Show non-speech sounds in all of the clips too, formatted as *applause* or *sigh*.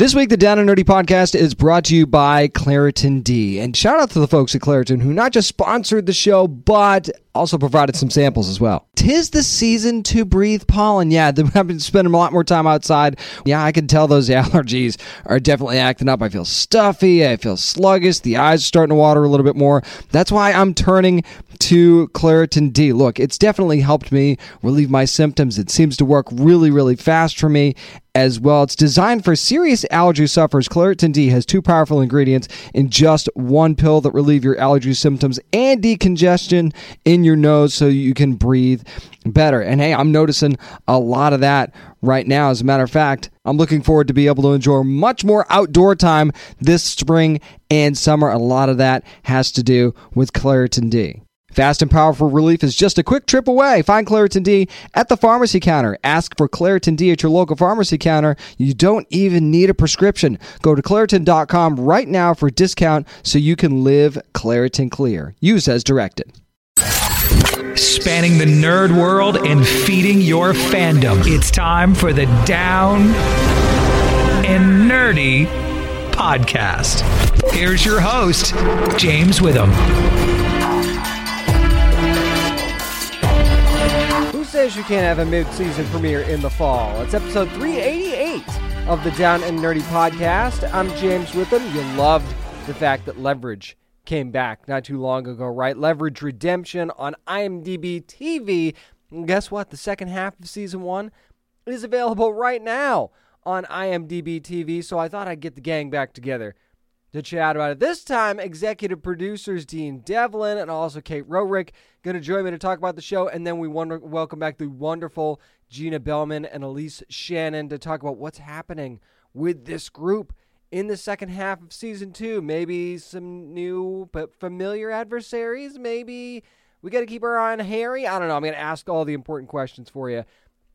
This week, the Down and Nerdy podcast is brought to you by Claritin D. And shout out to the folks at Claritin who not just sponsored the show, but also provided some samples as well. Tis the season to breathe pollen. Yeah, *laughs* I've been spending a lot more time outside. Yeah, I can tell those *laughs* allergies are definitely acting up. I feel stuffy. I feel sluggish. The eyes are starting to water a little bit more. That's why I'm turning to Claritin D. Look, it's definitely helped me relieve my symptoms. It seems to work really, really fast for me as well. It's designed for serious allergy sufferers. Claritin D has two powerful ingredients in just one pill that relieve your allergy symptoms and decongestion in your nose so you can breathe better. And hey, I'm noticing a lot of that right now. As a matter of fact, I'm looking forward to be able to enjoy much more outdoor time this spring and summer. A lot of that has to do with Claritin D. Fast and powerful relief is just a quick trip away. Find Claritin D at the pharmacy counter. Ask for Claritin D at your local pharmacy counter. You don't even need a prescription. Go to Claritin.com right now for a discount so you can live Claritin Clear. Use as directed. Spanning the nerd world and feeding your fandom. It's time for the Down and Nerdy podcast. Here's your host, James Witham. Says you can't have a mid-season premiere in the fall? It's episode 388 of the Down and Nerdy podcast. I'm James Witham. You loved the fact that Leverage came back not too long ago, right? Leverage Redemption on IMDb TV. And guess what? The second half of season one is available right now on IMDb TV. So I thought I'd get the gang back together to chat about it. This time, executive producers Dean Devlin and also Kate Rorick going to join me to talk about the show, and then we wonder, welcome back the wonderful Gina Bellman and Aleyse Shannon to talk about what's happening with this group in the second half of season two. Maybe some new but familiar adversaries. Maybe we got to keep our eye on Harry. I don't know. I'm going to ask all the important questions for you.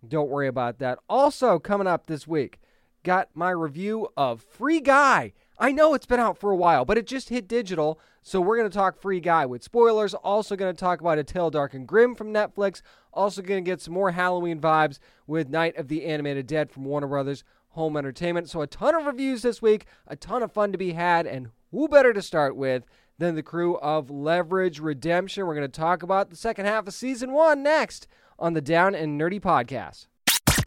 Don't worry about that. Also, coming up this week, got my review of Free Guy. I know it's been out for a while, but it just hit digital. So we're going to talk Free Guy with spoilers. Also going to talk about A Tale Dark and Grimm from Netflix. Also going to get some more Halloween vibes with Night of the Animated Dead from Warner Brothers Home Entertainment. So a ton of reviews this week, a ton of fun to be had, and who better to start with than the crew of Leverage Redemption? We're going to talk about the second half of season one next on the Down and Nerdy podcast.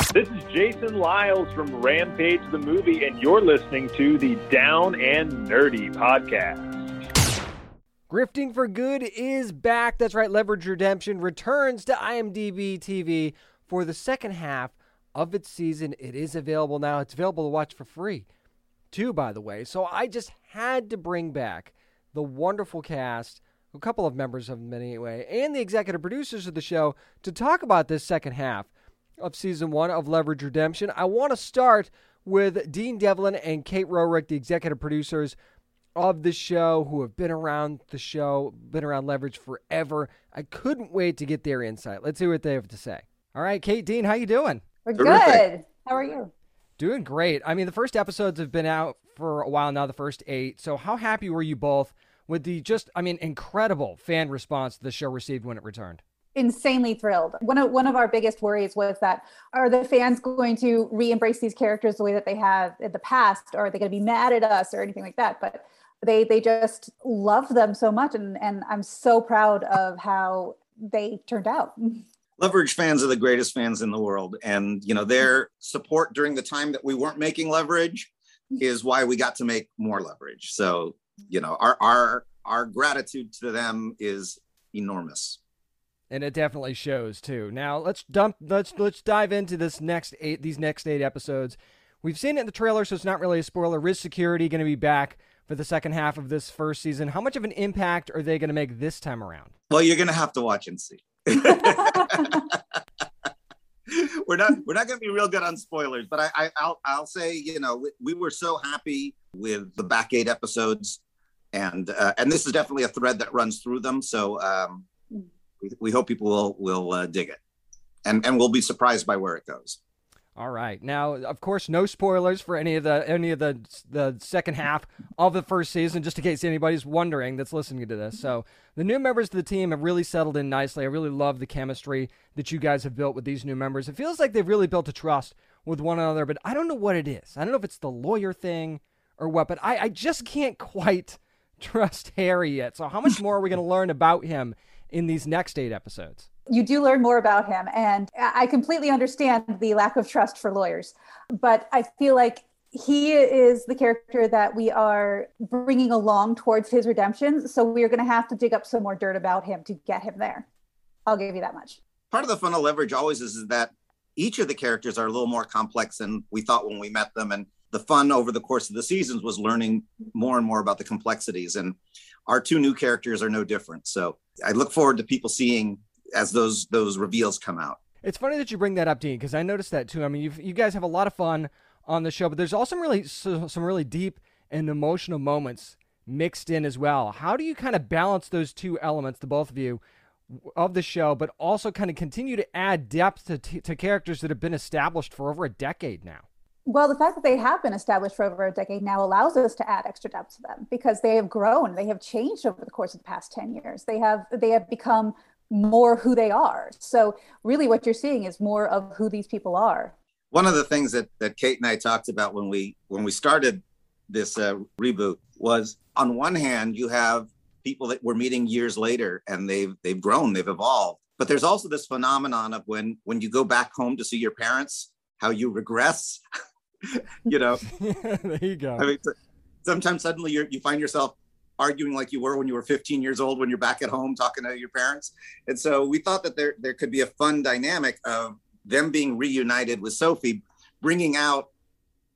*laughs* This is Jason Liles from Rampage the Movie, and you're listening to the Down and Nerdy podcast. Grifting for Good is back. That's right, Leverage Redemption returns to IMDb TV for the second half of its season. It is available now. It's available to watch for free, too, by the way. So I just had to bring back the wonderful cast, a couple of members of them anyway, and the executive producers of the show to talk about this second half of season one of Leverage Redemption. I want to start with Dean Devlin and Kate Rorick, the executive producers of the show who have been around the show, been around Leverage forever. I couldn't wait to get their insight. Let's see what they have to say. All right, Kate, Dean, how you doing? We're good. How are you? Doing great. I mean, the first episodes have been out for a while now, the first eight. So, how happy were you both with the just, I mean, incredible fan response the show received when it returned? Insanely thrilled. One of one of our biggest worries was that are the fans going to re-embrace these characters the way that they have in the past, or are they going to be mad at us or anything like that? But they they just love them so much, and and I'm so proud of how they turned out. Leverage fans are the greatest fans in the world, and you know their support during the time that we weren't making Leverage is why we got to make more leverage. So, you know, our our our gratitude to them is enormous. And it definitely shows too. Now let's dump let's let's dive into this next eight these next eight episodes. We've seen it in the trailer, so it's not really a spoiler. Is security going to be back for the second half of this first season? How much of an impact are they going to make this time around? Well, you're going to have to watch and see. *laughs* we're not we're not going to be real good on spoilers, but I, I will I'll say you know we, we, were so happy with the back eight episodes, and uh, and this is definitely a thread that runs through them. So um, we, hope people will will uh, dig it, and and we'll be surprised by where it goes. All right. Now, of course, no spoilers for any of the any of the the second half of the first season, just in case anybody's wondering that's listening to this. So, the new members of the team have really settled in nicely. I really love the chemistry that you guys have built with these new members. It feels like they've really built a trust with one another, but I don't know what it is. I don't know if it's the lawyer thing or what, but I, I just can't quite *laughs* trust Harry yet. So, how much more are we going to learn about him in these next eight episodes? you do learn more about him. And I completely understand the lack of trust for lawyers. But I feel like he is the character that we are bringing along towards his redemption. So we're going to have to dig up some more dirt about him to get him there. I'll give you that much. Part of the fun of leverage always is, is that each of the characters are a little more complex than we thought when we met them. And the fun over the course of the seasons was learning more and more about the complexities. And our two new characters are no different. So I look forward to people seeing as those those reveals come out. It's funny that you bring that up, Dean, because I noticed that too. I mean, you you guys have a lot of fun on the show, but there's also some really some really deep and emotional moments mixed in as well. How do you kind of balance those two elements, the both of you, of the show, but also kind of continue to add depth to, to characters that have been established for over a decade now? Well, the fact that they have been established for over a decade now allows us to add extra depth to them because they have grown, they have changed over the course of the past 10 years. They have they have become more who they are. So really what you're seeing is more of who these people are. One of the things that, that Kate and I talked about when we when we started this uh, reboot was on one hand you have people that we're meeting years later and they've they've grown, they've evolved. But there's also this phenomenon of when when you go back home to see your parents, how you regress. *laughs* *laughs* you know, *laughs* there you go. I mean, sometimes suddenly you you find yourself arguing like you were when you were 15 years old when you're back at home talking to your parents. And so we thought that there there could be a fun dynamic of them being reunited with Sophie, bringing out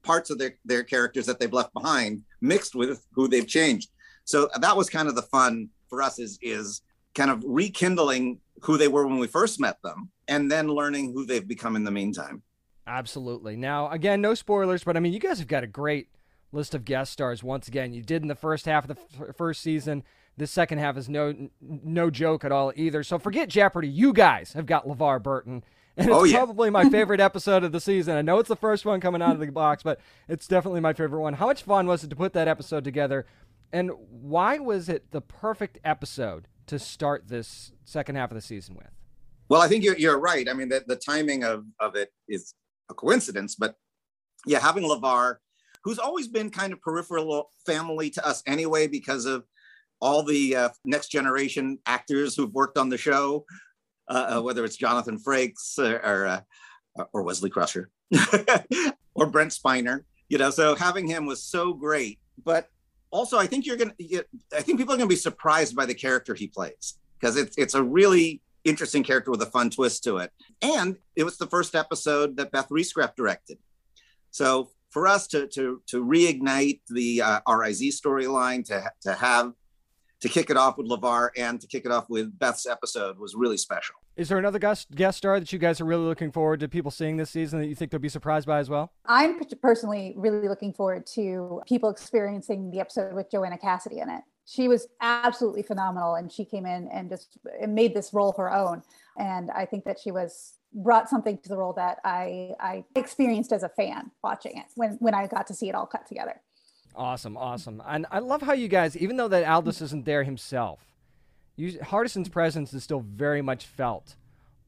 parts of their their characters that they've left behind, mixed with who they've changed. So that was kind of the fun for us is is kind of rekindling who they were when we first met them and then learning who they've become in the meantime. Absolutely. Now, again, no spoilers, but I mean, you guys have got a great list of guest stars once again. You did in the first half of the f- first season. The second half is no no joke at all either. So forget Jeopardy. You guys have got LeVar Burton. And it's oh, yeah. probably my favorite episode of the season. I know it's the first one coming out of the box, but it's definitely my favorite one. How much fun was it to put that episode together? And why was it the perfect episode to start this second half of the season with? Well, I think you're, you're right. I mean, the, the timing of, of it is a coincidence, but yeah, having LeVar who's always been kind of peripheral family to us anyway because of all the uh, next generation actors who've worked on the show, uh, uh, whether it's Jonathan Frakes or or, uh, or Wesley Crusher *laughs* or Brent Spiner. You know, so having him was so great. But also, I think you're gonna. I think people are gonna be surprised by the character he plays because it's it's a really interesting character with a fun twist to it. And it was the first episode that Beth Riesgraf directed. So for us to to to reignite the uh, RIZ storyline, to to have to kick it off with LeVar and to kick it off with Beth's episode was really special. Is there another guest guest star that you guys are really looking forward to people seeing this season that you think they'll be surprised by as well? I'm personally really looking forward to people experiencing the episode with Joanna Cassidy in it. She was absolutely phenomenal and she came in and just made this role her own. And I think that she was brought something to the role that I I experienced as a fan watching it when when I got to see it all cut together. Awesome, awesome, and I love how you guys, even though that Aldis isn't there himself, you, Hardison's presence is still very much felt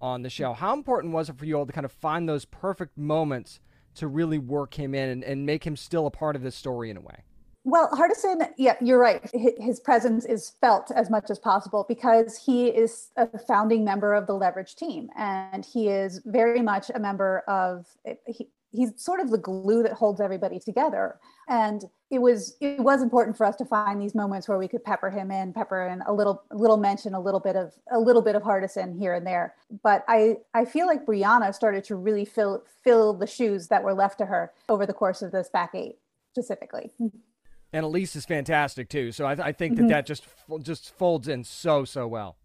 on the show. How important was it for you all to kind of find those perfect moments to really work him in and, and make him still a part of this story in a way? Well, Hardison, yeah, you're right. His presence is felt as much as possible because he is a founding member of the Leverage team, and he is very much a member of. He, he's sort of the glue that holds everybody together and it was it was important for us to find these moments where we could pepper him in pepper in a little little mention a little bit of a little bit of hardison here and there but i i feel like brianna started to really fill fill the shoes that were left to her over the course of this back eight specifically and Aleyse is fantastic too so i, I think mm-hmm. that that just just folds in so so well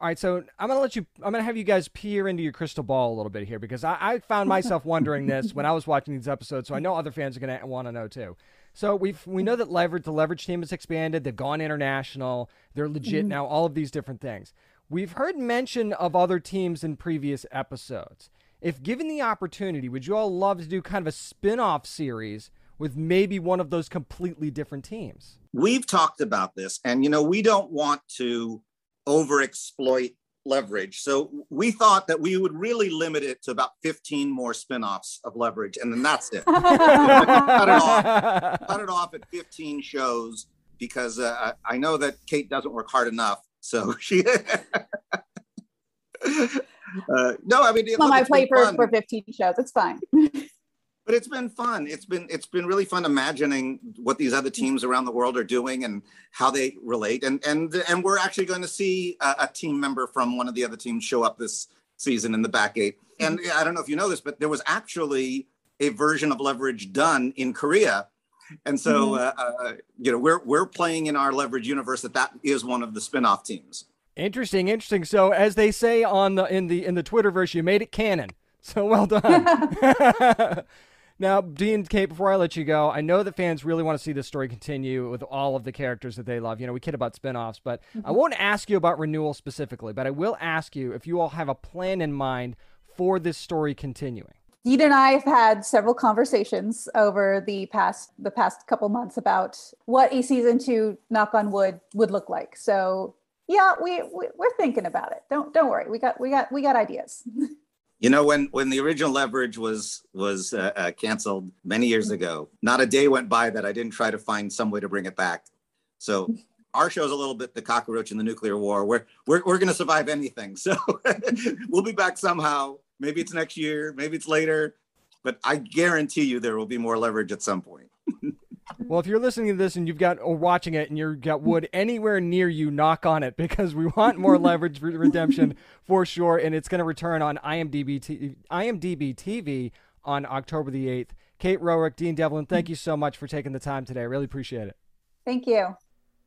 all right, so I'm gonna let you. I'm gonna have you guys peer into your crystal ball a little bit here because I, I found myself *laughs* wondering this when I was watching these episodes. So I know other fans are gonna want to know too. So we we know that leverage the leverage team has expanded. They've gone international. They're legit mm-hmm. now. All of these different things. We've heard mention of other teams in previous episodes. If given the opportunity, would you all love to do kind of a spin-off series with maybe one of those completely different teams? We've talked about this, and you know we don't want to over exploit leverage. So we thought that we would really limit it to about 15 more spin-offs of leverage, and then that's it. cut it off. Cut it off at 15 shows because uh, I know that Kate doesn't work hard enough. So *laughs* she uh, no, I mean, on my plate for, for 15 shows. It's fine but it's been fun. It's been it's been really fun imagining what these other teams around the world are doing and how they relate. And and and we're actually going to see a, a team member from one of the other teams show up this season in the back eight. And I don't know if you know this, but there was actually a version of Leverage done in Korea. And so, mm-hmm. uh, uh, you know, we're we're playing in our Leverage universe that that is one of the spin-off teams. Interesting, interesting. So, as they say on the in the in the Twitterverse, you made it canon. So well done. *laughs* *laughs* Now, Dean Kate, before I let you go, I know that fans really want to see this story continue with all of the characters that they love. You know, we kid about spinoffs, but mm-hmm. I won't ask you about renewal specifically, but I will ask you if you all have a plan in mind for this story continuing. Dean and I have had several conversations over the past the past couple months about what a season two, knock on wood, would look like. So yeah, we, we we're thinking about it. Don't don't worry. We got we got we got ideas. *laughs* You know, when when the original Leverage was was uh, uh, canceled many years ago, not a day went by that I didn't try to find some way to bring it back. So our show is a little bit the cockroach in the nuclear war. We're we're we're going to survive anything. *laughs* So we'll be back somehow. Maybe it's next year, maybe it's later, but I guarantee you there will be more leverage at some point. *laughs* Well, if you're listening to this and you've got or watching it and you've got wood anywhere near you, knock on it *laughs* because we want more *laughs* leverage for redemption for sure, and it's going to return on IMDb t- IMDb TV on October the eighth. Kate Rorick, Dean Devlin, thank you so much for taking the time today. I really appreciate it. Thank you.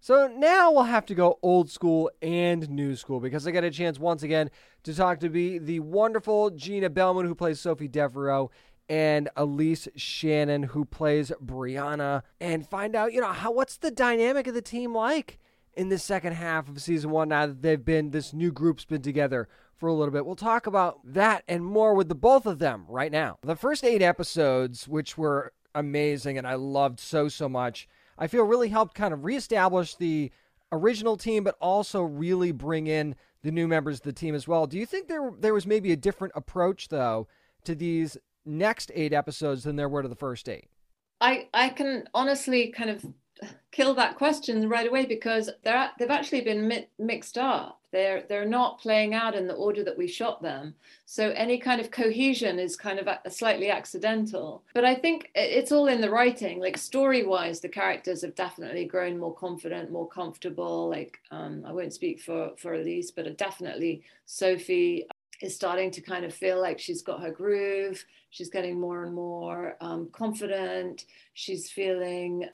So now we'll have to go old school and new school because I got a chance once again to talk to be the wonderful Gina Bellman who plays Sophie Devereaux and Aleyse Shannon, who plays Brianna, and find out, you know, how what's the dynamic of the team like in the second half of season one now that they've been this new group's been together for a little bit. We'll talk about that and more with the both of them right now. The first eight episodes, which were amazing and I loved so so much, I feel really helped kind of reestablish the original team, but also really bring in the new members of the team as well. Do you think there there was maybe a different approach though to these next eight episodes than there were to the first eight? I I can honestly kind of kill that question right away because they're they've actually been mi- mixed up. They're they're not playing out in the order that we shot them. So any kind of cohesion is kind of a, slightly accidental. But I think it's all in the writing. Like story wise, the characters have definitely grown more confident, more comfortable. Like um, I won't speak for for Aleyse, but definitely Sophie is starting to kind of feel like she's got her groove. She's getting more and more um, confident. She's feeling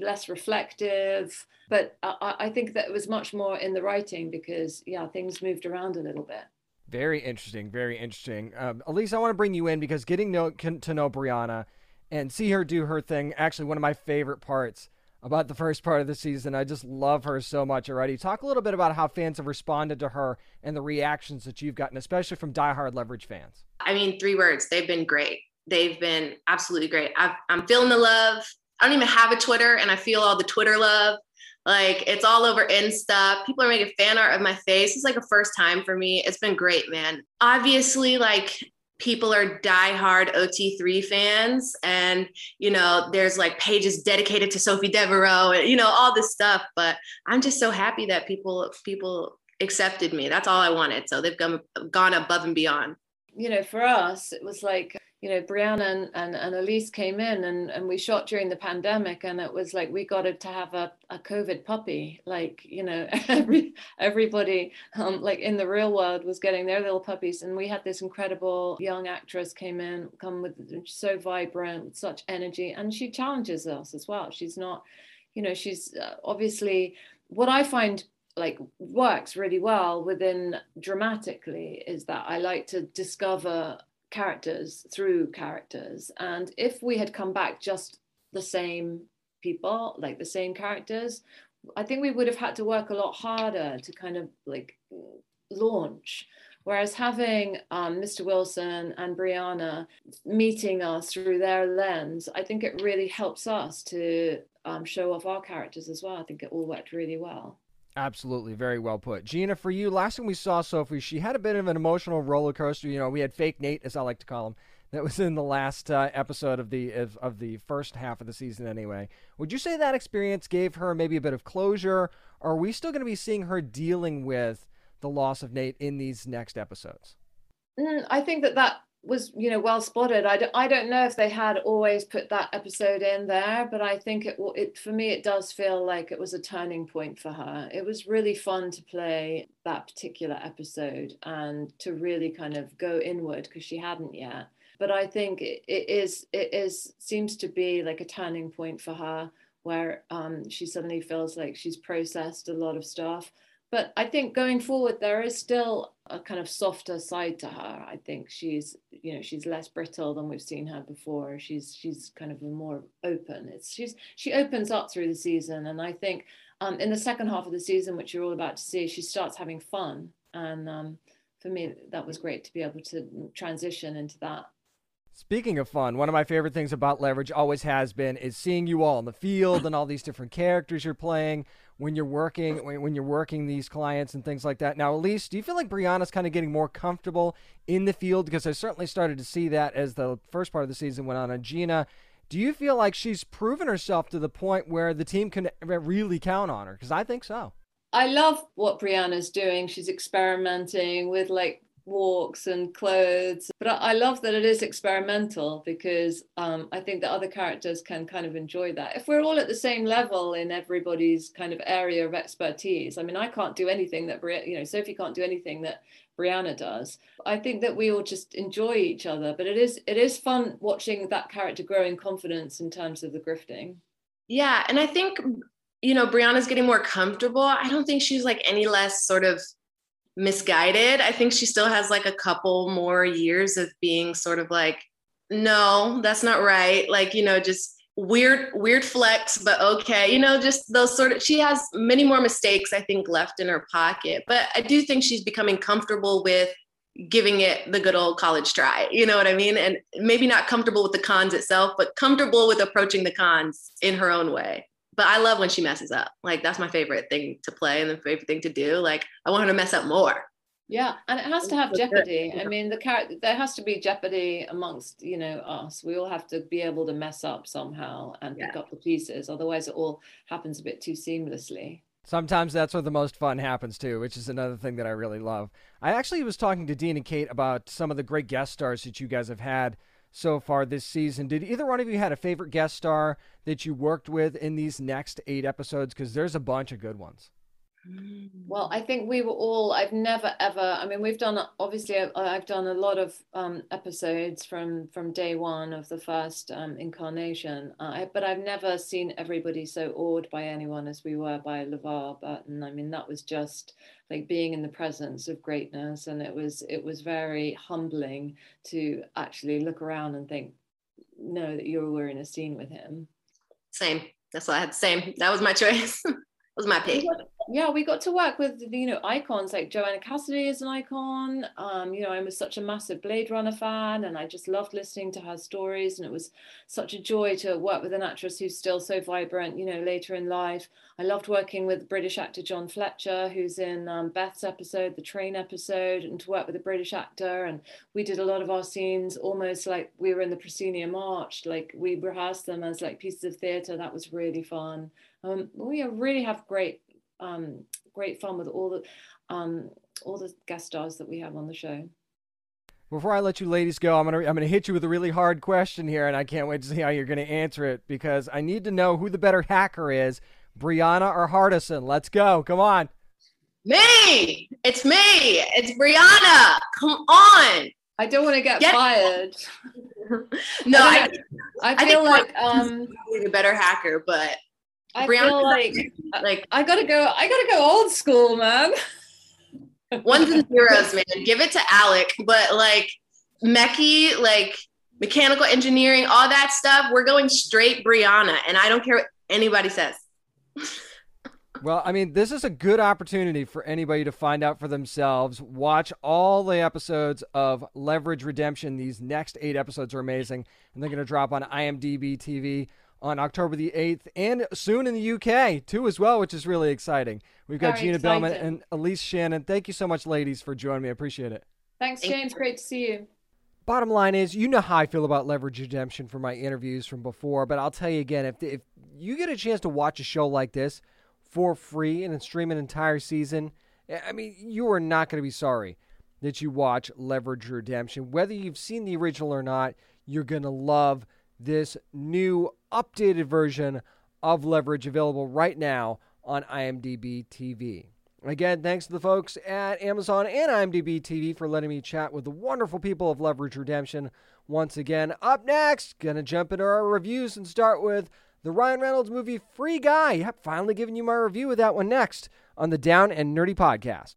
less reflective. But I, I think that it was much more in the writing because, yeah, things moved around a little bit. Very interesting. Very interesting. Um, Aleyse, I want to bring you in because getting know, to know Brianna and see her do her thing, actually, one of my favorite parts about the first part of the season. I just love her so much already. Talk a little bit about how fans have responded to her and the reactions that you've gotten, especially from diehard leverage fans. I mean, three words. They've been great. They've been absolutely great. i am feeling the love. I don't even have a Twitter, and I feel all the Twitter love. Like it's all over Insta. People are making fan art of my face. It's like a first time for me. It's been great, man. Obviously, like people are diehard OT3 fans, and you know, there's like pages dedicated to Sophie Devereaux, and you know, all this stuff. But I'm just so happy that people people accepted me. That's all I wanted. So they've gone gone above and beyond. You know, for us, it was like you know, Brianna and, and, and Aleyse came in and, and we shot during the pandemic and it was like we got to have a, a COVID puppy. Like, you know, *laughs* every everybody um, like in the real world was getting their little puppies. And we had this incredible young actress came in, come with so vibrant, with such energy, and she challenges us as well. She's not, you know, she's uh, obviously what I find like works really well within dramatically is that I like to discover characters through characters. And if we had come back just the same people, like the same characters, I think we would have had to work a lot harder to kind of like launch. Whereas having um, Mr. Wilson and Brianna meeting us through their lens, I think it really helps us to um, show off our characters as well. I think it all worked really well. Absolutely, very well put. Gina, for you, last time we saw Sophie, she had a bit of an emotional roller coaster. You know, we had fake Nate, as I like to call him, that was in the last uh, episode of the of, of the first half of the season. Anyway, would you say that experience gave her maybe a bit of closure? Or are we still going to be seeing her dealing with the loss of Nate in these next episodes? Mm, I think that that was you know well spotted. I d- I don't know if they had always put that episode in there but i think it, it for me it does feel like it was a turning point for her. It was really fun to play that particular episode and to really kind of go inward because she hadn't yet. But i think it, it is it is seems to be like a turning point for her where um, she suddenly feels like she's processed a lot of stuff. But I think going forward, there is still a kind of softer side to her. I think she's, you know, she's less brittle than we've seen her before. She's she's kind of more open. It's she's she opens up through the season, and I think um, in the second half of the season, which you're all about to see, she starts having fun, and um, for me, that was great to be able to transition into that. Speaking of fun, one of my favorite things about Leverage always has been is seeing you all in the field and all these different characters you're playing when you're working when you're working these clients and things like that. Now, Aleyse, do you feel like Brianna's kind of getting more comfortable in the field? Because I certainly started to see that as the first part of the season went on. And Gina, do you feel like she's proven herself to the point where the team can really count on her? Because I think so. I love what Brianna's doing. She's experimenting with like walks and clothes. But I, love that it is experimental because um, I think that other characters can kind of enjoy that. If we're all at the same level in everybody's kind of area of expertise, I mean, I can't do anything that, Bri- you know, Sophie can't do anything that Brianna does. I think that we all just enjoy each other, but it is it is fun watching that character grow in confidence in terms of the grifting. Yeah, and I think you know Brianna's getting more comfortable. I don't think she's like any less sort of misguided. I think she still has like a couple more years of being sort of like, no, that's not right. Like, you know, just weird, weird flex, but okay. You know, just those sort of, she has many more mistakes, I think, left in her pocket. But I do think she's becoming comfortable with giving it the good old college try. You know what I mean? And maybe not comfortable with the cons itself, but comfortable with approaching the cons in her own way but I love when she messes up. Like that's my favorite thing to play and the favorite thing to do. Like I want her to mess up more. Yeah, and it has to have jeopardy. I mean, the character there has to be jeopardy amongst you know us. We all have to be able to mess up somehow and pick yeah. up the pieces. Otherwise, it all happens a bit too seamlessly. Sometimes that's where the most fun happens too, which is another thing that I really love. I actually was talking to Dean and Kate about some of the great guest stars that you guys have had so far this season. Did either one of you had a favorite guest star that you worked with in these next eight episodes? Because there's a bunch of good ones. Well, I think we were all. I've never ever. I mean, we've done obviously. I've done a lot of um, episodes from from day one of the first um, incarnation, uh, but I've never seen everybody so awed by anyone as we were by LeVar Burton. I mean, that was just like being in the presence of greatness, and it was it was very humbling to actually look around and think, know that you were in a scene with him. Same. That's what I had. Same. That was my choice. *laughs* was my pick yeah, we got to work with you know icons like Joanna Cassidy is an icon. Um, you know, I was such a massive Blade Runner fan, and I just loved listening to her stories. And it was such a joy to work with an actress who's still so vibrant. You know, later in life, I loved working with British actor John Fletcher, who's in um, Beth's episode, the train episode, and to work with a British actor. And we did a lot of our scenes almost like we were in the Proscenium Arch. Like we rehearsed them as like pieces of theatre. That was really fun. Um, we really have great um, great fun with all the um, all the guest stars that we have on the show. before I let you ladies go, I'm gonna I'm gonna hit you with a really hard question here, and I can't wait to see how you're gonna answer it because I need to know who the better hacker is, Brianna or Hardison. Let's go. Come on. Me. It's me. It's Brianna. Come on. I don't want to get, Get- fired. *laughs* No, I I, don't I I feel think like um probably the better hacker, but I Brianna- feel like like I gotta go I gotta go old school, man. ones and *laughs* zeros, man. Give it to Alec, but like Mechie, like mechanical engineering, all that stuff, we're going straight Brianna, and I don't care what anybody says. Well, I mean, this is a good opportunity for anybody to find out for themselves. Watch all the episodes of Leverage Redemption. These next eight episodes are amazing, and they're going to drop on IMDb TV on October the 8th and soon in the UK too as well, which is really exciting. We've got Very Gina Bellman and Aleyse Shannon. Thank you so much, ladies, for joining me. I appreciate it. Thanks, Thank James. Great to see you. Bottom line is, you know how I feel about Leverage Redemption from my interviews from before, but I'll tell you again, if if you get a chance to watch a show like this for free and then stream an entire season, eh, I mean, you are not going to be sorry that you watch Leverage Redemption. Whether you've seen the original or not, you're going to love this new updated version of Leverage available right now on IMDb TV. Again, thanks to the folks at Amazon and IMDb TV for letting me chat with the wonderful people of Leverage Redemption. Once again, up next, gonna jump into our reviews and start with the Ryan Reynolds movie Free Guy. Yep, finally giving you my review of that one next on the Down and Nerdy Podcast.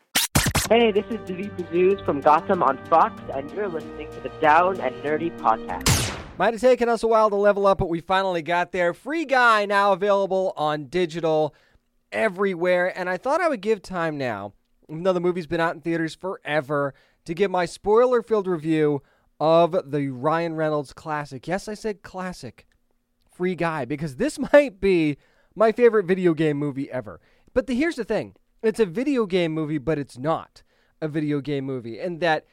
Hey, this is David Mazouz from Gotham on Fox, and you're listening to the Down and Nerdy Podcast. Might have taken us a while to level up, but we finally got there. Free Guy now available on digital everywhere. And I thought I would give time now, even though the movie's been out in theaters forever, to give my spoiler filled review of the Ryan Reynolds classic. Yes, I said classic. Free Guy, because this *laughs* might be my favorite video game movie ever. But the, here's the thing it's a video game movie, but it's not a video game movie. And that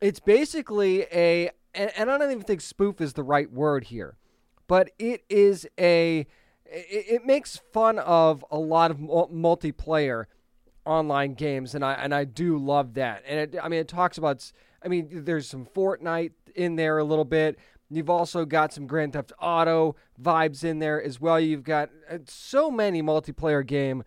it's basically a, and, and I don't even think spoof is the right word here, but it is a, it, it makes fun of a lot of multiplayer online games, and I and I do love that. And it, I mean, it talks about. I mean, there's some Fortnite in there a little bit. You've also got some Grand Theft Auto vibes in there as well. You've got uh, so many multiplayer game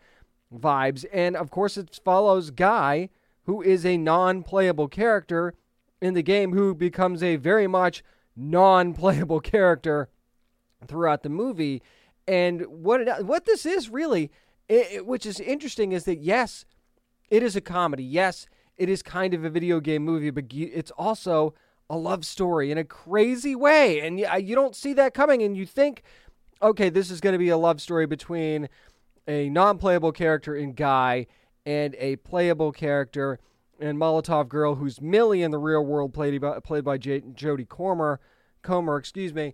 vibes, and of course, it follows Guy, who is a non-playable character in the game, who becomes a very much non-playable *laughs* character throughout the movie. And what it, what this is really, i i- which is interesting, is that yes, it is a comedy. Yes, it is kind of a video game movie, but it's also a love story in a crazy way, and you, you don't see that coming. And you think, okay, this is going to be a love story between a non-playable character in Guy and a playable character in Molotov Girl, who's Millie in the real world, played by, played by J- Comer, Comer, excuse me,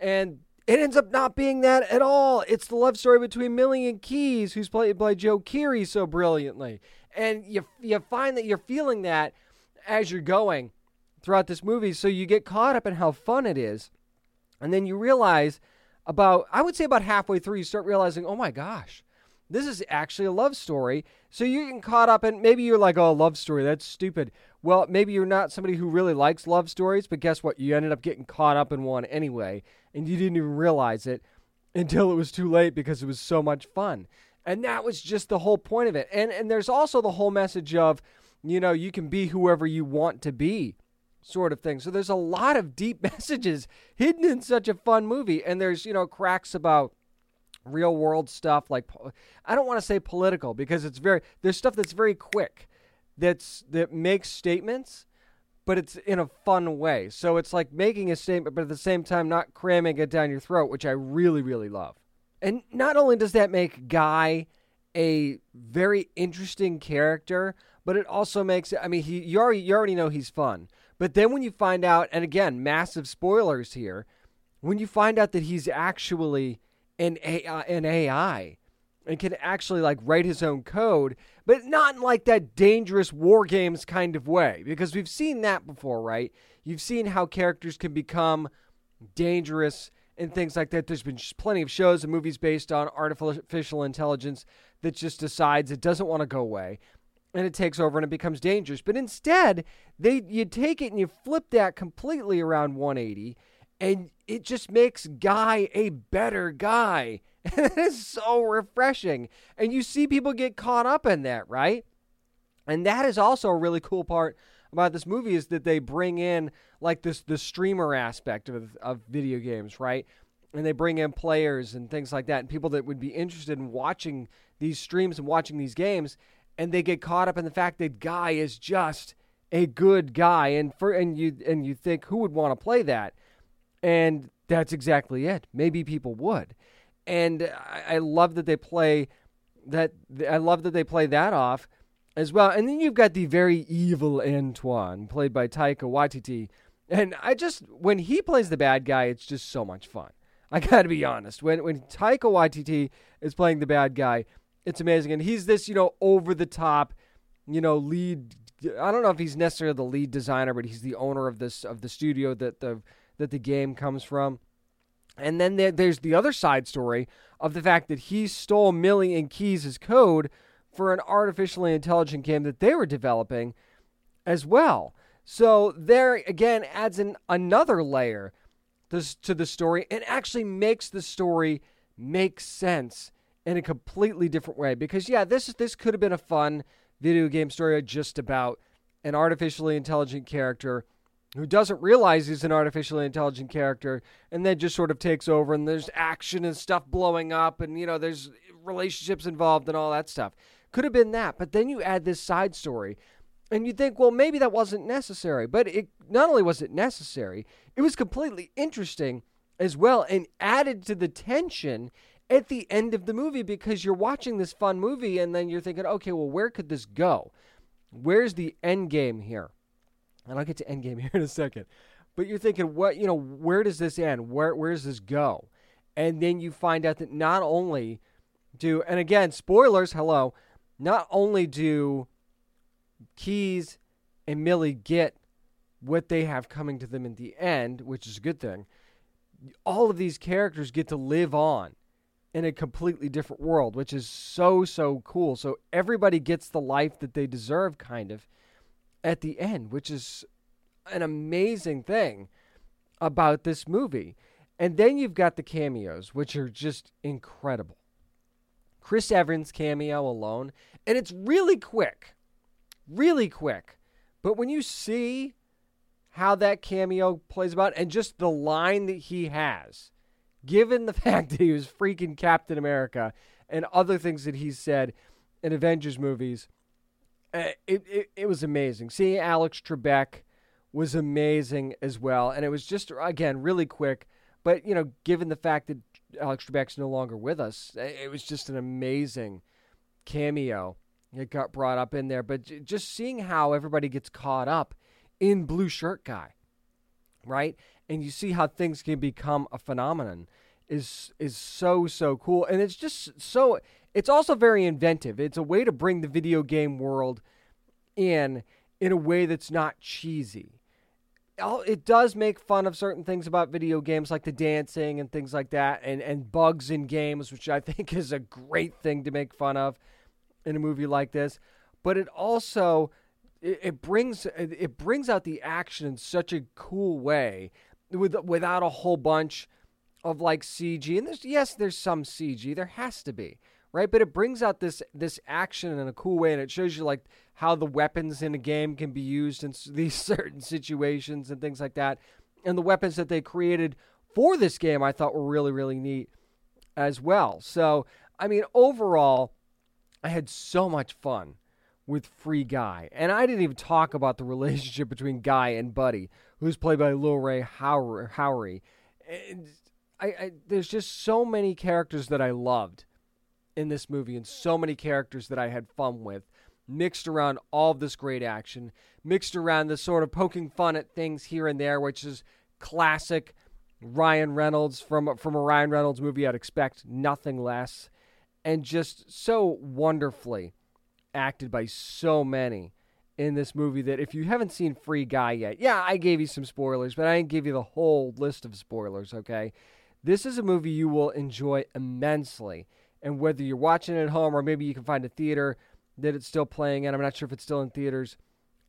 and it ends up not being that at all. It's the love story between Millie and Keys, who's played by Joe Keery so brilliantly, and you you find that you're feeling that as you're going throughout this movie, so you get caught up in how fun it is, and then you realize about I would say about halfway through you start realizing, oh my gosh, this is actually a love story. So you're getting caught up in maybe you're like, oh, a love story, that's stupid. Well, maybe you're not somebody who really likes love stories, but guess what? You ended up getting caught up in one anyway, and you didn't even realize it until it was too late because it was so much fun. And that was just the whole point of it. And and there's also the whole message of, you know, you can be whoever you want to be sort of thing. So there's a lot of deep *laughs* messages hidden in such a fun movie and there's, you know, cracks about real world stuff like I don't want to say political because it's very there's stuff that's very quick that's that makes statements but it's in a fun way. So it's like making a statement but at the same time not cramming it down your throat, which I really really love. And not only does that make Guy a very interesting character, but it also makes I mean he you already you already know he's fun, But then when you find out, and again, massive spoilers here, when you find out that he's actually an AI, an AI and can actually like write his own code, but not in like that dangerous war games kind of way, because we've seen that before, right? You've seen how characters can become dangerous and things like that. There's been plenty of shows and movies based on artificial intelligence that just decides it doesn't want to go away and it takes over and it becomes dangerous. But instead, they you take it and you flip that completely around 180 and it just makes Guy a better guy. *laughs* it is so refreshing. And you see people get caught up in that, right? And that is also a really cool part about this movie is that they bring in like this the streamer aspect of of video games, right? And they bring in players and things like that, and people that would be interested in watching these streams and watching these games, and they get caught up in the fact that Guy is just a good guy, and for and you and you think who would want to play that, and that's exactly it. Maybe people would, and I, I love that they play that. I love that they play that off as well. And then you've got the very evil Antoine, played by Taika Waititi. And I just when he plays the bad guy, it's just so much fun. I got to be honest. When when Taika Waititi is playing the bad guy, it's amazing. And he's this, you know, over the top, you know, lead. I don't know if he's necessarily the lead designer, but he's the owner of this of the studio that the that the game comes from. And then there, there's the other side story of the fact that he stole Millie and Keys' code for an artificially intelligent game that they were developing as well. So there again adds in another layer to the story and actually makes the story make sense in a completely different way. Because yeah, this this could have been a fun video game story just about an artificially intelligent character who doesn't realize he's an artificially intelligent character and then just sort of takes over and there's action and stuff blowing up and you know there's relationships involved and all that stuff could have been that. But then you add this side story, and you think, well, maybe that wasn't necessary. But it not only was it necessary, it was completely interesting as well, and added to the tension at the end of the movie because you're watching this fun movie, and then you're thinking, okay, well, where could this go? Where's the end game here? And I'll get to Endgame *laughs* here in a second. But you're thinking, what you know, where does this end? Where where does this go? And then you find out that not only do and again, spoilers, hello, not only do Keys and Millie get what they have coming to them in the end, which is a good thing, all of these characters get to live on in a completely different world, which is so, so cool. So everybody gets the life that they deserve, kind of, at the end, which is an amazing thing about this movie. And then you've got the cameos, which are just incredible. Chris Evans cameo alone, and it's really quick, really quick. But when you see how that cameo plays about and just the line that he has, given the *laughs* fact that he was freaking Captain America and other things that he's said in Avengers movies, Uh, it, it, it was amazing. Seeing Alex Trebek was amazing as well. And it was just, again, really quick. But, you know, given the fact that Alex Trebek's no longer with us. It was just an amazing cameo. It got brought up in there, but just seeing how everybody gets caught up in Blue Shirt Guy, right? And you see how things can become a phenomenon is is so so cool, and it's just so. It's also very inventive. It's a way to bring the video game world in in a way that's not cheesy. It does make fun of certain things about video games like the dancing and things like that and, and bugs in games which i *laughs* think is a great thing to make fun of in a movie like this. But it also it, brings it brings out the action in such a cool way with, without a whole bunch of like cg and there's yes there's some cg there has to be right but it brings out this this action in a cool way and it shows you like how the weapons in a game can be used in *laughs* these certain situations and things like that. And the weapons that they created for this game, I thought were really, really neat as well. So, I mean, overall, I had so much fun with Free Guy. And I didn't even talk about the relationship between Guy and Buddy, who's played by Lil Rel Howery. And I, I, there's just so many characters that I loved in this movie and so many characters that I had fun with mixed around all of this great action, mixed around this sort of poking fun at things here and there, which is classic Ryan Reynolds from from a Ryan Reynolds movie. I'd expect nothing less, and just so wonderfully acted by so many in this movie that if you haven't seen Free Guy yet, yeah, I gave you some spoilers, but I didn't give you the whole list of spoilers. Okay, this is a movie you will enjoy immensely, and whether you're watching it at home or maybe you can find a theater that it's still playing in, I'm not sure if it's still in theaters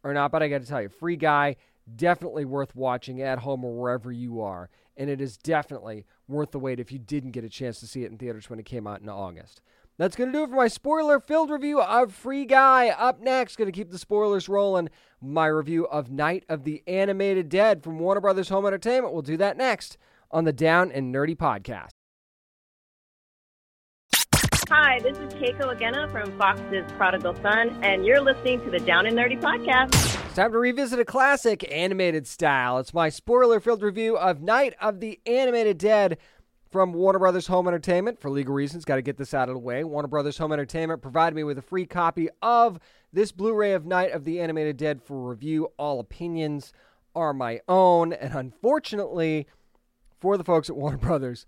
or not, but I got to tell you, Free Guy definitely worth watching at home or wherever you are and it is definitely worth the wait if you didn't get a chance to see it in theaters when it came out in August. That's going to do it for my spoiler filled review of Free Guy. Up next, going to keep the spoilers rolling. My review of Night of the Animated Dead from Warner Brothers Home Entertainment. We'll do that next on the Down and Nerdy Podcast. Hi, this is Keiko Agena from Fox's Prodigal Son, and you're listening to the Down and Nerdy Podcast. It's time to revisit a classic animated style. It's my spoiler filled review of Night of the Animated Dead from Warner Brothers Home Entertainment. For legal reasons, got to get this out of the way. Warner Brothers Home Entertainment provided me with a free copy of this Blu ray of Night of the Animated Dead for review. All opinions are my own, and unfortunately, for the folks at Warner Brothers,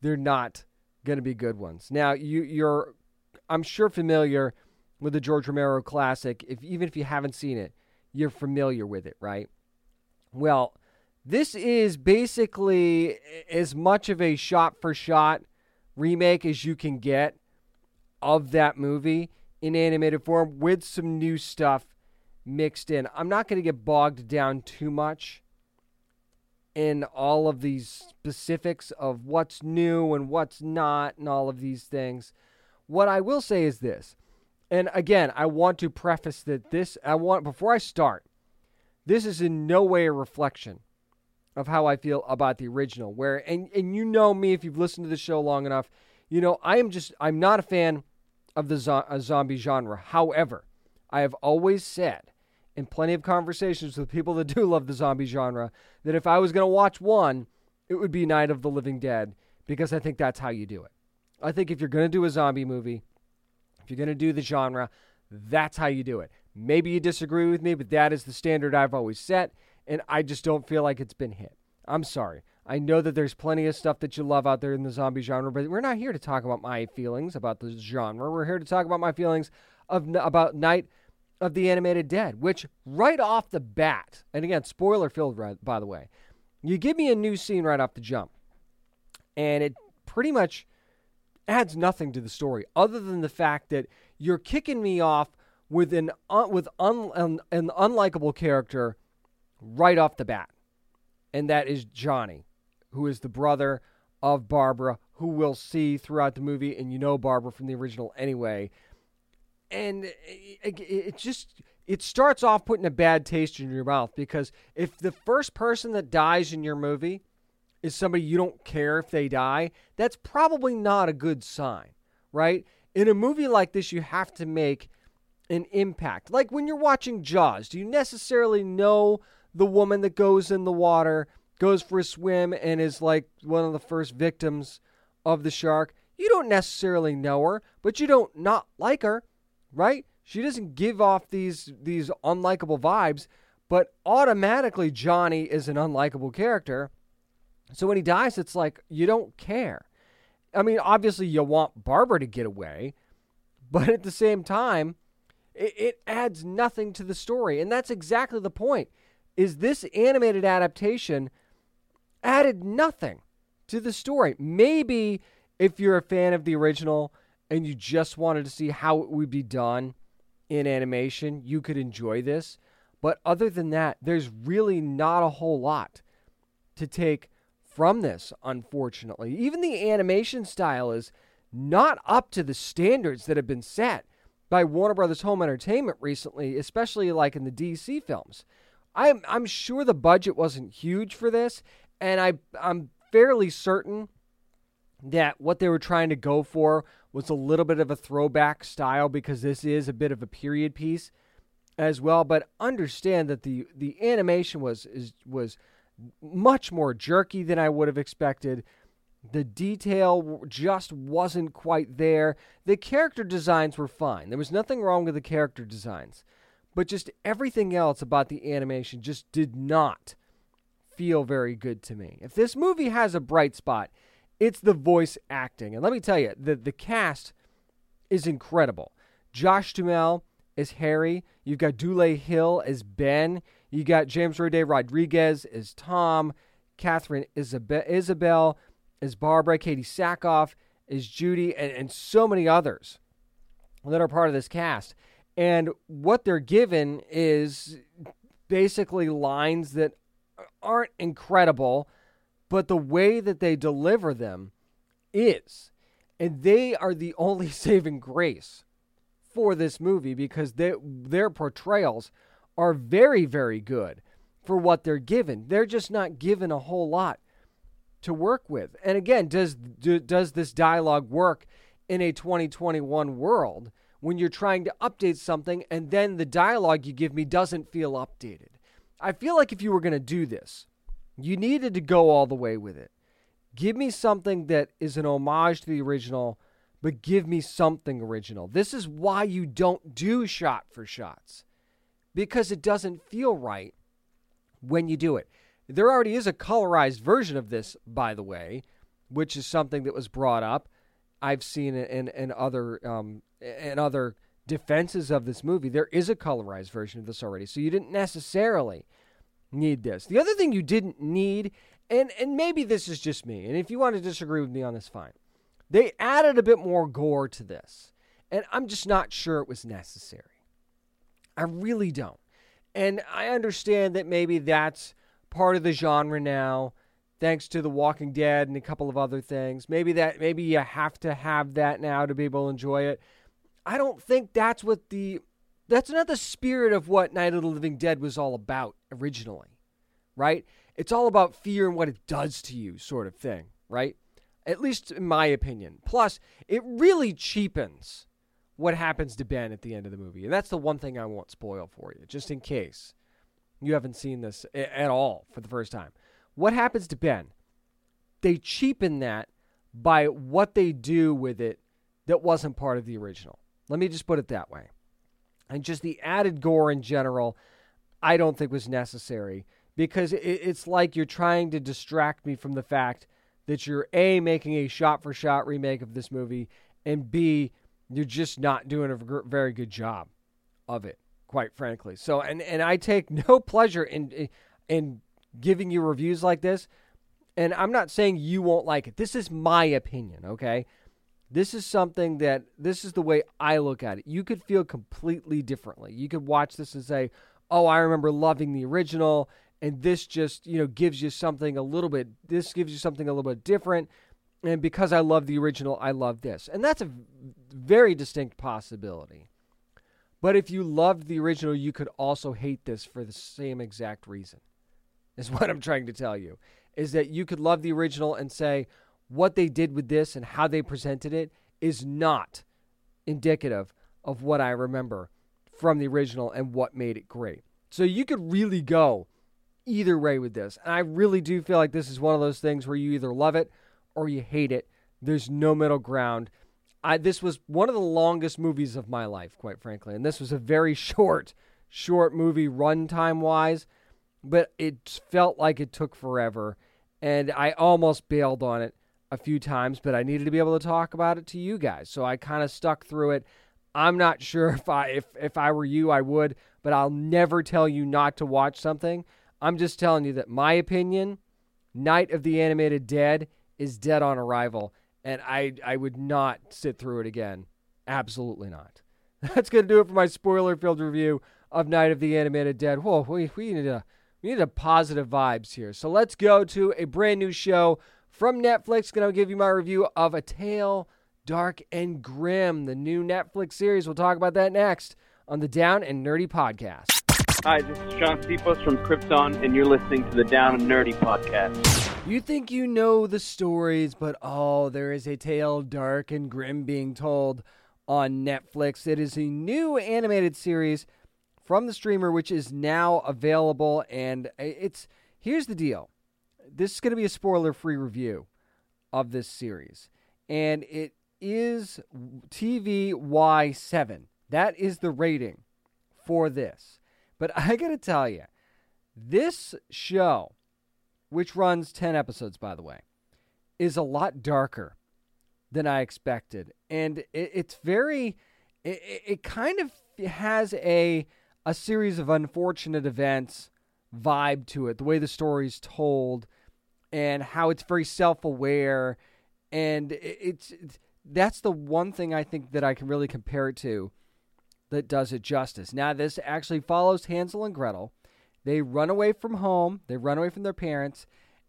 they're not going to be good ones. Now, you, you're, I'm sure, familiar with the George Romero classic. If even if you haven't seen it, you're familiar with it, right? Well, this is basically as much of a shot for shot remake as you can get of that movie in animated form with some new stuff mixed in. I'm not going to get bogged down too much in all of these specifics of what's new and what's not and all of these things. What I will say is this. And again, I want to preface that this I want before I start. This is in no way a reflection of how I feel about the original. Where and and you know me if you've listened to the show long enough, you know I am just I'm not a fan of the zo- zombie genre. However, I have always said in plenty of conversations with people that do love the zombie genre that if I was going to watch one, it would be Night of the Living Dead because I think that's how you do it. I think if you're going to do a zombie movie, if you're going to do the genre, that's how you do it. Maybe you disagree with me, but that is the standard I've always set, and I just don't feel like it's been hit. I'm sorry. I know that there's plenty of stuff that you love out there in the zombie genre, but we're not here to talk about my feelings about the genre. We're here to talk about my feelings of about Night of the Animated Dead, which right off the bat, and again, spoiler filled, by the way, you give me a new scene right off the jump, and it pretty much adds nothing to the story other than the fact that you're kicking me off with an uh, with un, an, an unlikable character right off the bat, and that is Johnny, who is the brother of Barbara, who we'll see throughout the movie, and you know Barbara from the original anyway and it, it, just it starts off putting a bad taste in your mouth because if the first person that dies in your movie is somebody you don't care if they die, that's probably not a good sign, right? In a movie like this, you have to make an impact. Like when you're watching Jaws, do you necessarily know the woman that goes in the water, goes for a swim, and is like one of the first victims of the shark? You don't necessarily know her, but you don't not like her right? She doesn't give off these these unlikable vibes, but automatically Johnny is an unlikable character. So when he dies, it's like you don't care. I mean, obviously you want Barbara to get away, but at the same time, it, it adds nothing to the story, and that's exactly the point. Is this animated adaptation added nothing to the story? Maybe if you're a fan of the original, and you just wanted to see how it would be done in animation, you could enjoy this. But other than that, there's really not a whole lot to take from this, unfortunately. Even the animation style is not up to the standards that have been set by Warner Brothers Home Entertainment recently, especially like in the DC films. I'm I'm sure the budget wasn't huge for this, and I I'm fairly certain that what they were trying to go for was a little bit of a throwback style because this is a bit of a period piece as well. But understand that the the animation was is, was much more jerky than I would have expected. The detail just wasn't quite there. The character designs were fine. There was nothing wrong with the character designs. But just everything else about the animation just did not feel very good to me. If this movie has a bright spot, it's the voice acting. And let me tell you, the, the cast is incredible. Josh Duhamel as Harry. You've got Dule Hill as Ben. You got James Roday Rodriguez as Tom. Katharine Isabelle, Isabelle as Barbara. Katee Sackhoff as Judy. And, and so many others that are part of this cast. And what they're given is basically lines that aren't incredible, but the way that they deliver them is. And they are the *laughs* only saving grace for this movie because they, their portrayals are very, very good for what they're given. They're just not given a whole lot to work with. And again, does do, does this dialogue work in a 2021 world when you're trying to update something and then the dialogue you give me doesn't feel updated? I feel like if you were going to do this, you needed to go all the way with it. Give me something that is an homage to the original but give me something original. This is why you don't do shot for shots because it doesn't feel right when you do it. There already is a colorized version of this, by the way, which is something that was brought up. I've seen in, in other um, in other defenses of this movie. There is a colorized version of this already, so you didn't necessarily need this. The other thing you didn't need, and and maybe this is just me, and if you want to disagree with me on this, fine. They added a bit more gore to this, and I'm just not sure it was necessary. I really don't. And I understand that maybe that's part of the genre now, thanks to The Walking Dead and a couple of other things. Maybe that maybe you have to have that now to be able to enjoy it. I don't think that's what the that's not the spirit of what Night of the Living Dead was all about originally. Right? It's all about fear and what it does to you, sort of thing, right? at least in my opinion. Plus, it really cheapens what happens to Ben at the end of the movie. And that's the one thing I won't spoil for you, just in case you haven't seen this at all for the first time. What happens to Ben? They cheapen that by what they do with it that wasn't part of the original. Let me just put it that way. And just the added gore in general, I don't think was necessary because it's like you're trying to distract me from the fact that you're A, making a shot for shot remake of this movie, and B, you're just not doing a very good job of it, quite frankly. So, and, and I take *laughs* no pleasure in, in giving you reviews like this. And I'm not saying you won't like it. This is my opinion, okay? This is something that, this is the way I look at it. You could feel completely differently. You could watch this and say, oh, I remember loving the original and this just you know gives you something a little bit this gives you something a little bit different and because i love the original i love this and that's a very distinct possibility but if you loved the original you could also hate this for the same exact reason is *laughs* what i'm trying to tell you is that you could love the original and say what they did with this and how they presented it is not indicative of what i remember from the original and what made it great so you could really go either way with this. And I really do feel like this is one of those things where you either love it or you hate it. There's no middle ground. I this was one of the longest movies of my life, quite frankly, and this was a very *laughs* short, short movie runtime wise, but it felt like it took forever, and I almost bailed on it a few times, but I needed to be able to talk about it to you guys, so I kind of stuck through it. I'm not *laughs* sure if I if if I were you, I would, but I'll never tell you not to watch something I'm just telling you that my opinion, Night of the Animated Dead is dead on arrival, and I I would not sit through it again. Absolutely not. *laughs* That's gonna do it for my spoiler-filled review of Night of the Animated Dead. Whoa, we we need a we need a positive vibes here. So let's go to a brand new show from Netflix. Gonna give you my review of A Tale Dark and Grimm, the new Netflix series. We'll talk about that next on the Down and Nerdy podcast. Hi, this is Shaun Sipos from Krypton, and you're listening to the Down and Nerdy podcast. You think you know the stories, but oh, there is a tale dark and grim being told on Netflix. It is a new animated series from the streamer, which is now available. And uh, it's here's the deal this is going to be a spoiler free review of this series, and it is TVY7. That is the rating for this. But *laughs* I got to tell you, this show, which runs 10 episodes, by the way, is a lot darker than I expected. And it, it's very, it, it kind of has a, a series of unfortunate events vibe to it, the way the story's told, and how it's very self aware. And it's, it's that's the one thing I think that I can really compare it to that does it justice. Now, this actually follows Hansel and Gretel. They run away from home, they run away from their parents,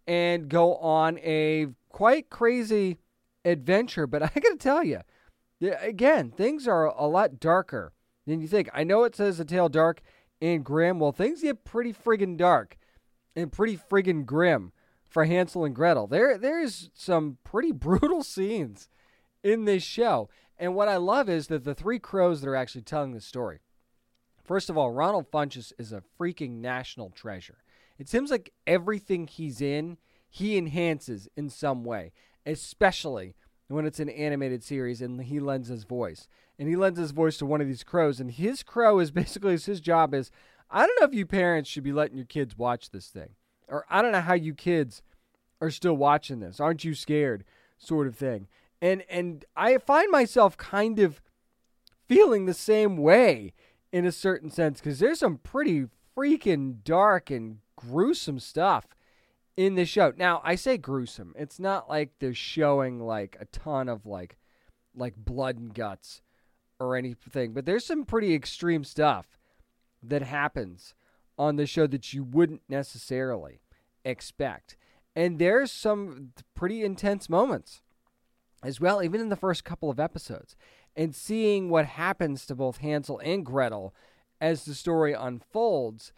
and go on a quite crazy adventure. But *laughs* I got to tell you, again, things are a lot darker than you think. I know it says a tale dark and grim. Well, things get pretty friggin' dark and pretty friggin' grim for Hansel and Gretel. There, there's some pretty *laughs* brutal scenes in this show. And what I love is that the three crows that are actually telling the story. First of all, Ronald Funches is a freaking national treasure. It seems like everything he's in, he enhances in some way, especially when it's an animated series and he lends his voice. And he lends his voice to one of these crows, and his crow is *laughs* basically his job is I don't know if you parents should be letting your kids watch this thing. Or I don't know how you kids are still watching this. Aren't you scared? Sort of thing and and I find myself kind of feeling the same way in a certain sense because there's some pretty freaking dark and gruesome stuff in this show. Now I say gruesome. It's not like they're showing like a ton of like like blood and guts or anything, but there's some pretty extreme stuff that happens on the show that you wouldn't necessarily expect. And there's some pretty intense moments as well, even in the first couple of episodes, and seeing what happens to both Hansel and Gretel as the story unfolds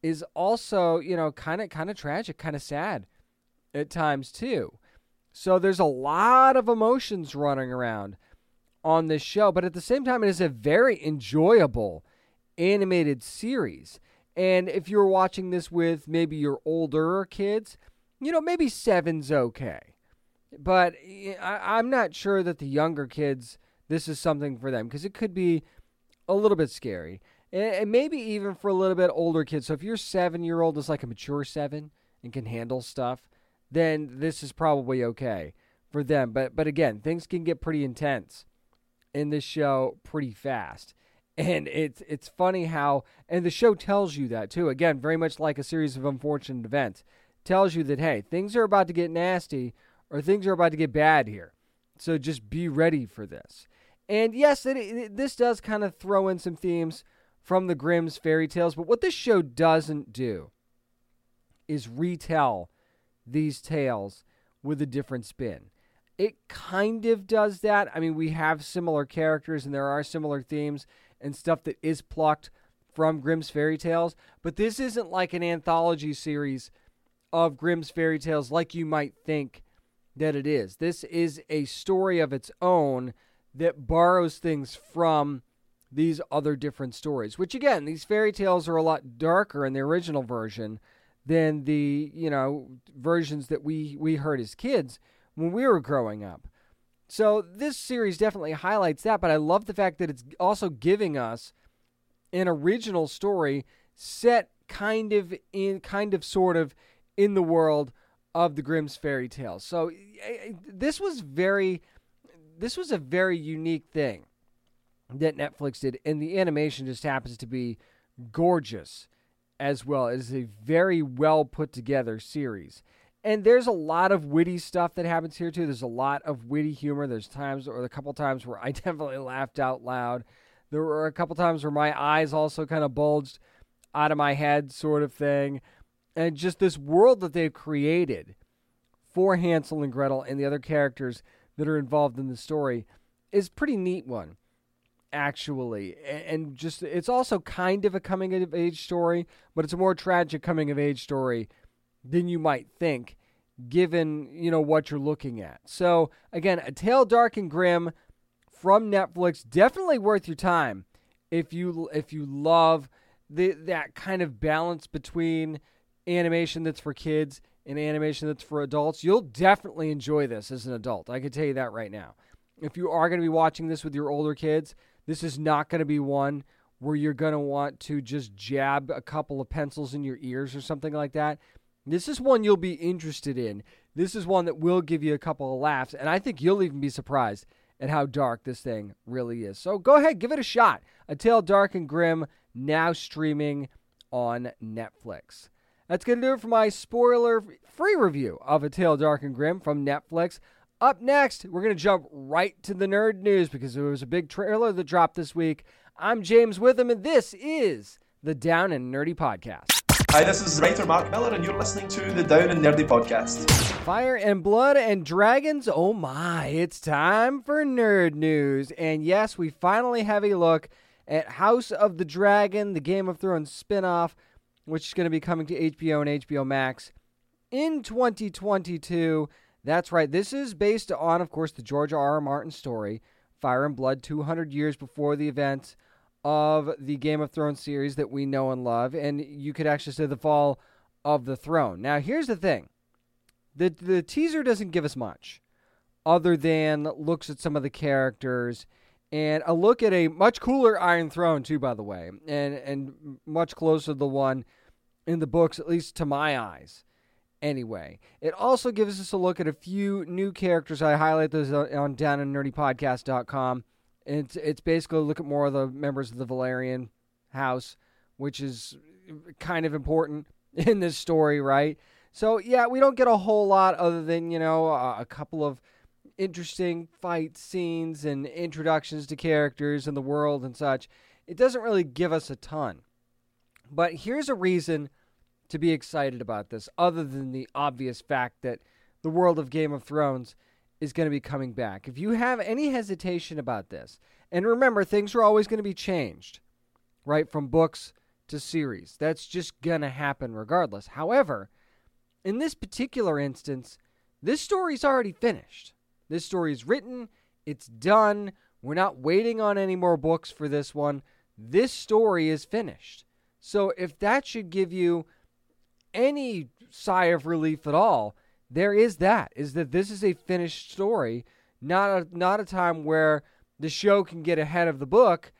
is also, you know, kind of kind of tragic, kind of sad at times too. So there's a lot of emotions running around on this show, but at the same time it is a very enjoyable animated series. And if you're watching this with maybe your older kids, you know, maybe seven's okay but eh, I, am not sure that the younger kids, this is something for them because it could be a little bit scary. And, maybe even for a little bit older kids. So if your seven year old is like a mature seven and can handle stuff, then this is probably okay for them. But but again, things can get pretty intense in this show pretty fast. And it's it's funny how and the show tells you that too. Again, very much like a series of unfortunate events. Tells you that hey, things are about to get nasty or things are about to get bad here. So just be ready for this. And yes, it, it, this does kind of throw in some themes from the Grimm's fairy tales, but what this show doesn't do is retell these tales with a different spin. It kind of does that. I mean, we have similar characters and there are similar themes and stuff that is plucked from Grimm's fairy tales, but this isn't like an anthology series of Grimm's fairy tales like you might think that it is. This is a story of its own that borrows things from these other different stories. Which again, these fairy tales are a lot darker in the original version than the, you know, versions that we we heard as kids when we were growing up. So this series definitely highlights that, but I love the fact that it's also giving us an original story set kind of in kind of sort of in the world of the Grimm's fairy tales. So this was very this was a very unique thing that Netflix did and the animation just happens to be gorgeous as well. It is a very well put together series. And there's a lot of witty stuff that happens here too. There's a lot of witty humor. There's times or a couple times where I *laughs* definitely laughed out loud. There were a couple times where my eyes also kind of bulged out of my head sort of thing and just this world that they've created for Hansel and Gretel and the other characters that are involved in the story is pretty neat one actually and just it's also kind of a coming of age story but it's a more tragic coming of age story than you might think given you know what you're looking at so again a tale dark and Grimm from netflix definitely worth your time if you if you love the that kind of balance between animation that's for kids and animation that's for adults, you'll definitely enjoy this as an adult. I can tell you that right now. If you are going to be watching this with your older kids, this is not going to be one where you're going to want to just jab a couple of pencils in your ears or something like that. This is one you'll be interested in. This is one that will give you a couple of laughs, and I think you'll even be surprised at how dark this thing really is. So go ahead, give it a shot. A Tale Dark and Grimm, now streaming on Netflix. That's going to do it for my spoiler free review of A Tale Dark and Grimm from Netflix. Up next, we're going to jump right to the nerd news because there was a big trailer that dropped this week. I'm James Witham, and this is the Down and Nerdy Podcast. Hi, this is writer Mark Millar, and you're listening to the Down and Nerdy Podcast. Fire and Blood and Dragons. Oh my, it's time for nerd news. And yes, we finally have a look at House of the Dragon, the Game of Thrones spinoff, which is going to be coming to HBO and HBO Max in 2022. That's right. This is based on, of course, the George R. R. Martin story, Fire and Blood, 200 years before the events of the Game of Thrones series that we know and love. And you could actually say the fall of the throne. Now, here's the thing the, the teaser doesn't give us much other than looks at some of the characters and a look at a much cooler Iron Throne too, by the way, and and much closer to the one in the books, at least to my eyes. Anyway, it also gives us a look at a few new characters. I highlight those on It's it's basically look at more of the members of the Velaryon house, which is kind of important *laughs* in this story, right? So yeah, we don't get a whole lot other than you know a couple of interesting fight scenes and introductions to characters and the world and such. It doesn't really give us a ton. But here's a reason to be excited about this, other than the obvious fact that the world of Game of Thrones is going to be coming back. If you have any hesitation about this, and remember, things are always going to be changed, right, from books to series. That's just going to happen regardless. However, in this particular instance, this story's already finished. This story is written, it's done. We're not waiting on any more books for this one. This story is finished. So if that should give you any sigh of relief at all, there is that is that this is a finished story, not a not a time where the show can get ahead of the book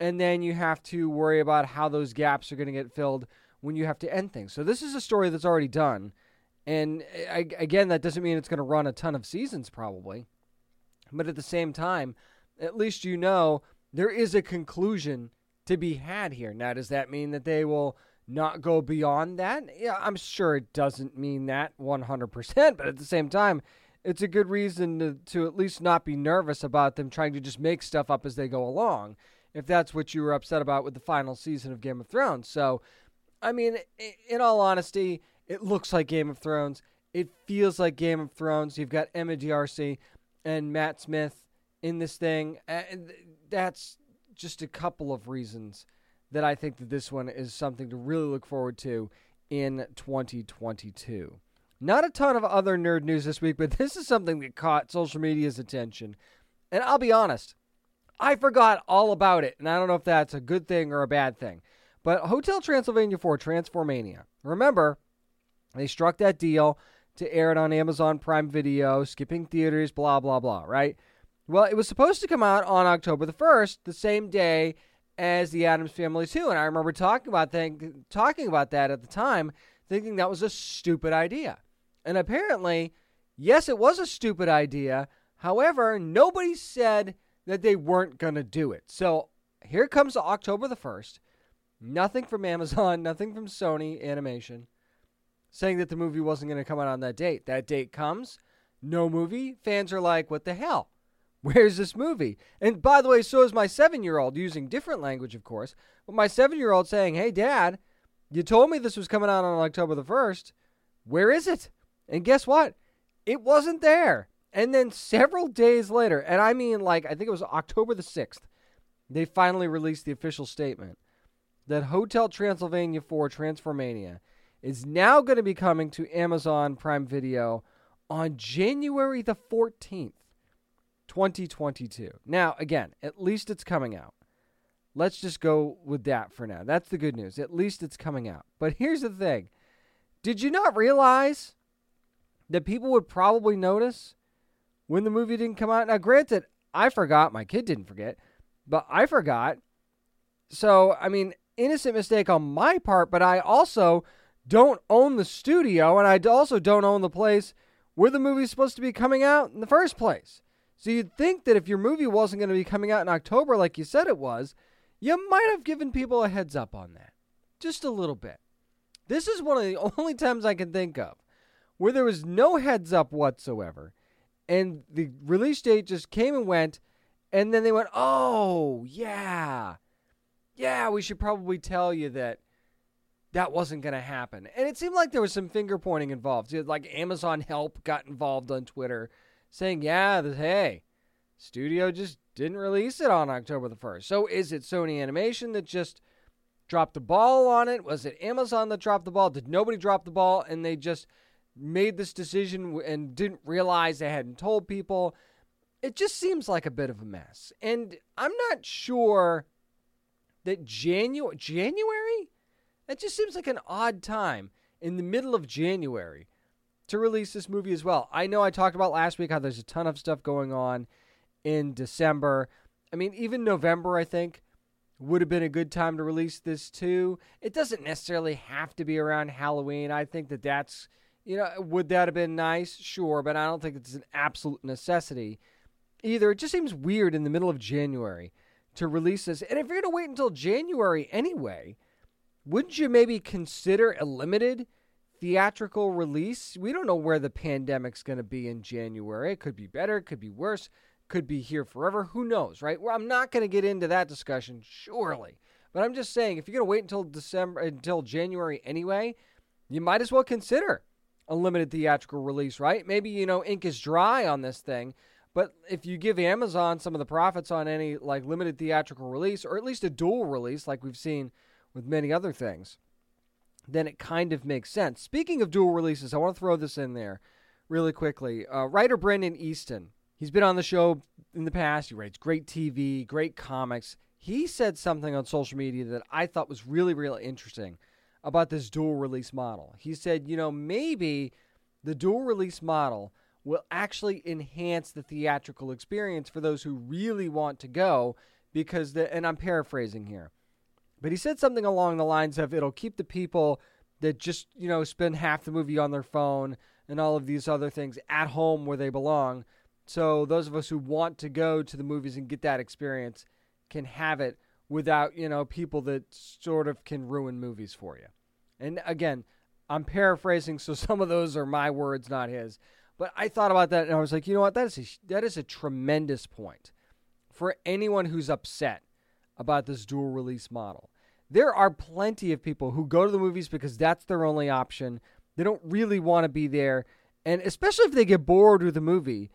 and then you have to worry about how those gaps are going to get filled when you have to end things. So this is a story that's already done. And again, that doesn't mean it's going to run a ton of seasons, probably. But at the same time, at least you know there is a conclusion to be had here. Now, does that mean that they will not go beyond that? Yeah, I'm sure it doesn't mean that 100%, but at the same time, it's a good reason to, to at least not be nervous about them trying to just make stuff up as they go along, if that's what you were upset about with the final season of Game of Thrones. So, I mean, in all honesty, it looks like Game of Thrones. It feels like Game of Thrones. You've got Emma D'Arcy and Matt Smith in this thing. And that's just a couple of reasons that I think that this one is something to really look forward to in 2022. Not a ton of other nerd news this week, but *laughs* this is something that caught social media's attention. And I'll be honest, I forgot all about it. And I don't know if that's a good thing or a bad thing. But Hotel Transylvania 4 Transformania. Remember, they struck that deal to air it on Amazon Prime Video, skipping theaters, blah, blah, blah, right? Well, it was supposed to come out on October the 1st, the same day as The Addams Family too. And I remember talking about, think, talking about that at the time, thinking that was a stupid idea. And apparently, yes, it was a stupid idea. However, nobody said that they weren't going to do it. So here comes October the 1st. Nothing from Amazon, *laughs* nothing from Sony Animation saying that the movie wasn't going to come out on that date. That date comes, no movie. Fans are like, what the hell? Where's this movie? And by the way, so is my seven year old, using different language, of course. But my seven year old saying, hey, dad, you told me this was coming out on October the 1st. Where is it? And guess what? It wasn't there. And then several days later, and I mean, like, I think it was October the 6th, they finally released the official statement that Hotel Transylvania 4 Transformania is now going to be coming to Amazon Prime Video on January the 14th, 2022. Now, again, at least it's coming out. Let's just go with that for now. That's the good news. At least it's coming out. But here's the thing Did you not realize that people would probably notice when the movie didn't come out. Now, granted, I forgot. My kid didn't forget, but I forgot. So, I mean, innocent mistake on my part, but I also don't own the studio and I also don't own the place where the movie's supposed to be coming out in the first place. So you'd think that if your movie wasn't going to be coming out in October like you said it was, you might have given people a heads up on that. Just a little bit. This is one of the *laughs* only times I can think of where there was no heads up whatsoever. And the release date just came and went. And then they went, oh, yeah. Yeah, we should probably tell you that that wasn't going to happen. And it seemed like there was some finger pointing involved. Like Amazon Help got involved on Twitter saying, yeah, hey, studio just didn't release it on October the 1st. So is it Sony Animation that just dropped the ball on it? Was it Amazon that dropped the ball? Did nobody drop the ball and they just made this decision and didn't realize they hadn't told people? It just seems like a bit of a mess. And I'm not sure that January January that just seems like an odd time in the middle of January to release this movie as well. I know I talked about last week how there's a ton of stuff going on in December. I mean, even November, I think, would have been a good time to release this too. It doesn't necessarily have to be around Halloween. I think that that's, you know, would that have been nice? Sure, but I don't think it's an absolute necessity either. It just seems weird in the middle of January to release this. And if you're going to wait until January anyway, wouldn't you maybe consider a limited theatrical release? We don't know where the pandemic's going to be in January. It could be better, it could be worse, could be here forever. Who knows, right? Well, I'm not going to get into that discussion, surely. But I'm just saying, if you're going to wait until December, until January anyway, you might as well consider a limited theatrical release, right? Maybe, you know, ink is dry on this thing. But if you give Amazon some of the profits on any like limited theatrical release, or at least a dual release, like we've seen with many other things, then it kind of makes sense. Speaking of dual releases, I want to throw this in there really quickly. Uh, writer Brandon Easton, he's been on the show in the past. He writes great TV, great comics. He said something on social media that I thought was really, really interesting about this dual release model. He said, you know, maybe the dual release model will actually enhance the theatrical experience for those who really want to go because the and I'm paraphrasing here but he said something along the lines of it'll keep the people that just, you know, spend half the movie on their phone and all of these other things at home where they belong. So those of us who want to go to the movies and get that experience can have it without, you know, people that sort of can ruin movies for you. And again, I'm paraphrasing, so *laughs* some of those are my words, not his. But I thought about that and I was like, you know what? That is a, that is a tremendous point for anyone who's upset about this dual release model there are plenty of people who go to the movies because that's their only option. They don't really want to be there. And especially if they get bored with the movie,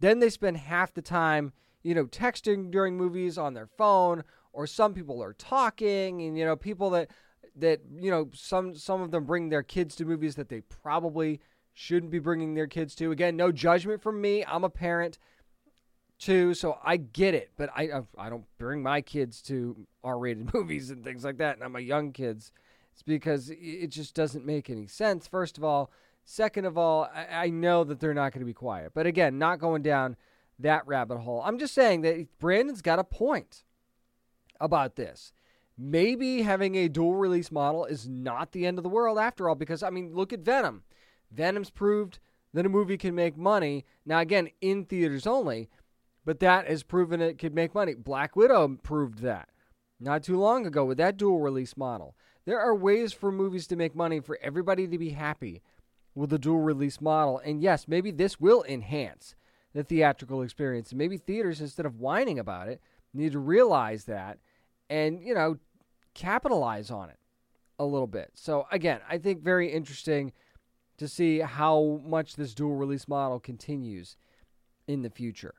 then they spend half the time, you know, texting during movies on their phone, or some people are talking, and you know, people that that you know, some some of them bring their kids to movies that they probably shouldn't be bringing their kids to. Again, no judgment from me. I'm a parent too, so I get it. But I I don't bring my kids to R-rated *laughs* movies and things like that, and I'm a young kids. It's because it just doesn't make any sense. First of all, second of all, I, I know that they're not going to be quiet. But again, not going down that rabbit hole. I'm just saying that Brandon's got a point about this. Maybe having a dual release model is not the end of the world after all, because I mean, look at Venom. Venom's proved that a movie can make money. Now, again, in theaters only, but that has proven it could make money. Black Widow proved that not too long ago with that dual release model. There are ways for movies to make money for everybody to be happy with the dual release model. And yes, maybe this will enhance the theatrical experience. Maybe theaters, instead of whining about it, need to realize that and, you know, capitalize on it a little bit. So, again, I think very interesting to see how much this dual release model continues in the future.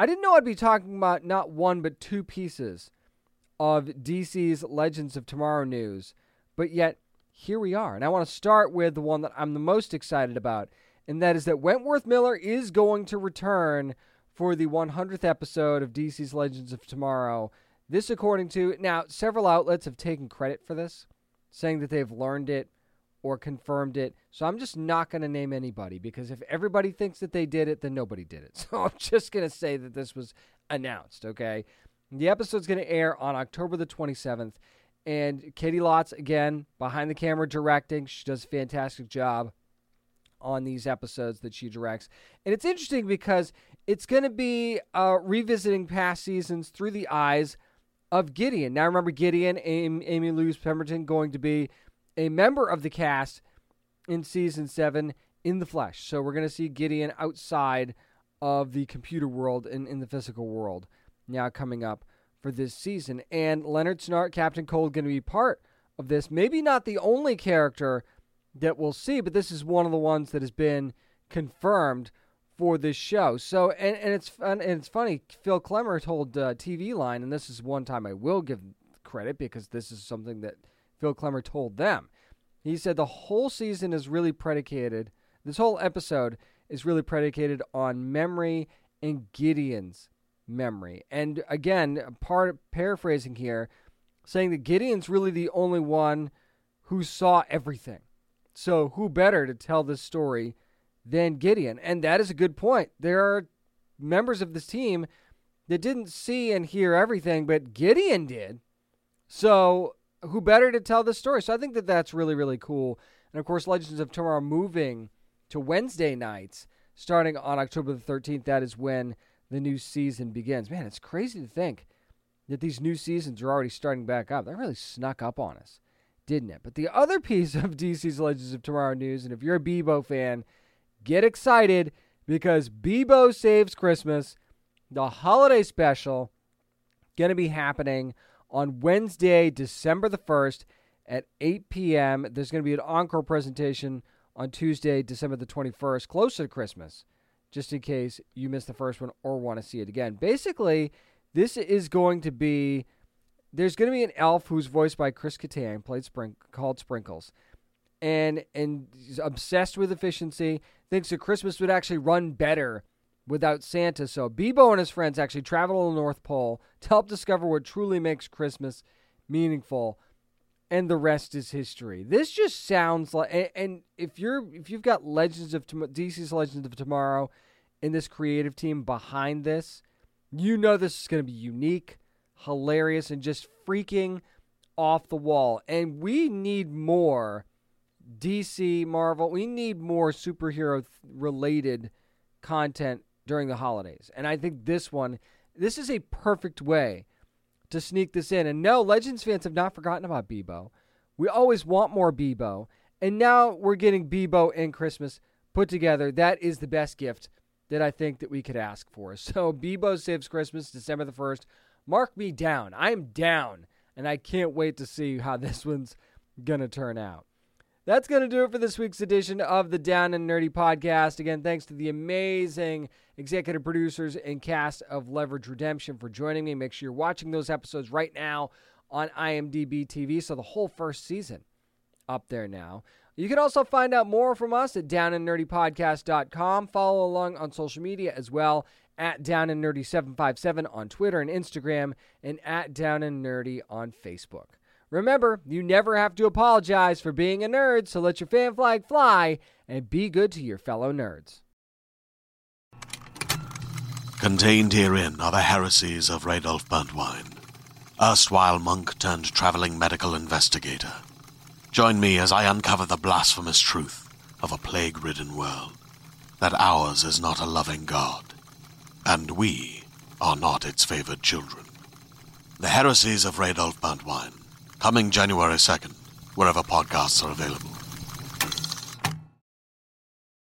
I didn't know I'd be talking about not one but two pieces of DC's Legends of Tomorrow news, but yet here we are. And I want to start with the one that I'm the most excited about, and that is that Wentworth Miller is going to return for the 100th episode of DC's Legends of Tomorrow. This, according to now, several outlets have taken credit for this, saying that they've learned it or confirmed it. So I'm just not going to name anybody because if everybody thinks that they did it, then nobody did it. *laughs* So I'm just going to say that this was announced, okay? The episode's going to air on October the 27th. And Caity Lotz, again, behind the camera directing. She does a fantastic job on these episodes that she directs. And it's interesting because it's going to be uh, revisiting past seasons through the eyes of Gideon. Now, remember, Gideon, Amy, Amy Louise Pemberton, going to be a member of the cast in season seven in the flesh. So we're going to see Gideon outside of the computer world and in the physical world now coming up for this season. And Leonard Snart, Captain Cold, going to be part of this. Maybe not the only character that we'll see, but this is one of the ones that has been confirmed for this show. So, and, and it's fun, and it's funny. Phil Klemmer told uh, TV Line, and this is one time I will give credit because this is something that Phil Klemmer told them. He said the whole season is really predicated. This whole episode is really predicated on memory and Gideon's memory. And again, part paraphrasing here, saying that Gideon's really the only one who saw everything. So who better to tell this story than Gideon? And that is a good point. There are members of this team that didn't see and hear everything, but Gideon did. So who better to tell this story? So I think that that's really really cool. And of course, Legends of Tomorrow moving to Wednesday nights starting on October the 13th. That is when the new season begins. Man, it's crazy to think that these new seasons are already starting back up. That really snuck up on us, didn't it? But the other *laughs* piece of DC's Legends of Tomorrow news, and if you're a Beebo fan, get excited because Beebo Saves Christmas, the holiday special, going to be happening on Wednesday, December the 1st at 8 p.m. There's going to be an encore presentation on Tuesday, December the 21st, closer to Christmas, just in case you missed the first one or want to see it again. Basically, this is going to be there's going to be an elf who's voiced by Chris Kattan, played Sprink, called Sprinkles, and and obsessed with efficiency. Thinks that Christmas would actually run better without Santa. So Beebo and his friends actually travel to the North Pole to help discover what truly makes Christmas meaningful and the rest is history. This just sounds like, and if you're if you've got Legends of DC's Legends of Tomorrow in this creative team behind this, you know this is going to be unique, hilarious, and just freaking off the wall. And we need more DC, Marvel. We need more superhero related content during the holidays. And I think this one, this is a perfect way to sneak this in. And no, Legends fans have not forgotten about Beebo. We always want more Beebo. And now we're getting Beebo and Christmas put together. That is the best gift that I think that we could ask for. *laughs* So Beebo Saves Christmas, December the 1st. Mark me down. I'm down. And I can't wait to see how *laughs* this one's going to turn out. That's going to do it for this week's edition of the Down and Nerdy podcast. Again, thanks to the amazing executive producers and cast of Leverage Redemption for joining me. Make sure you're watching those episodes right now on IMDb TV. So the whole first season up there now. You can also find out more from us at downandnerdypodcast.com. Follow along on social media as well at Down and Nerdy 757 on Twitter and Instagram, and at Down and Nerdy on Facebook. Remember, you never have to apologize for being a nerd, so let your fan flag fly and be good to your fellow nerds. Contained herein are the heresies of Radolf Burntwine, erstwhile monk turned traveling medical investigator. Join me as I uncover the blasphemous truth of a plague ridden world that ours is not a loving God, and we are not its favored children. The heresies of Radolf Burntwine Coming January 2nd, wherever podcasts are available.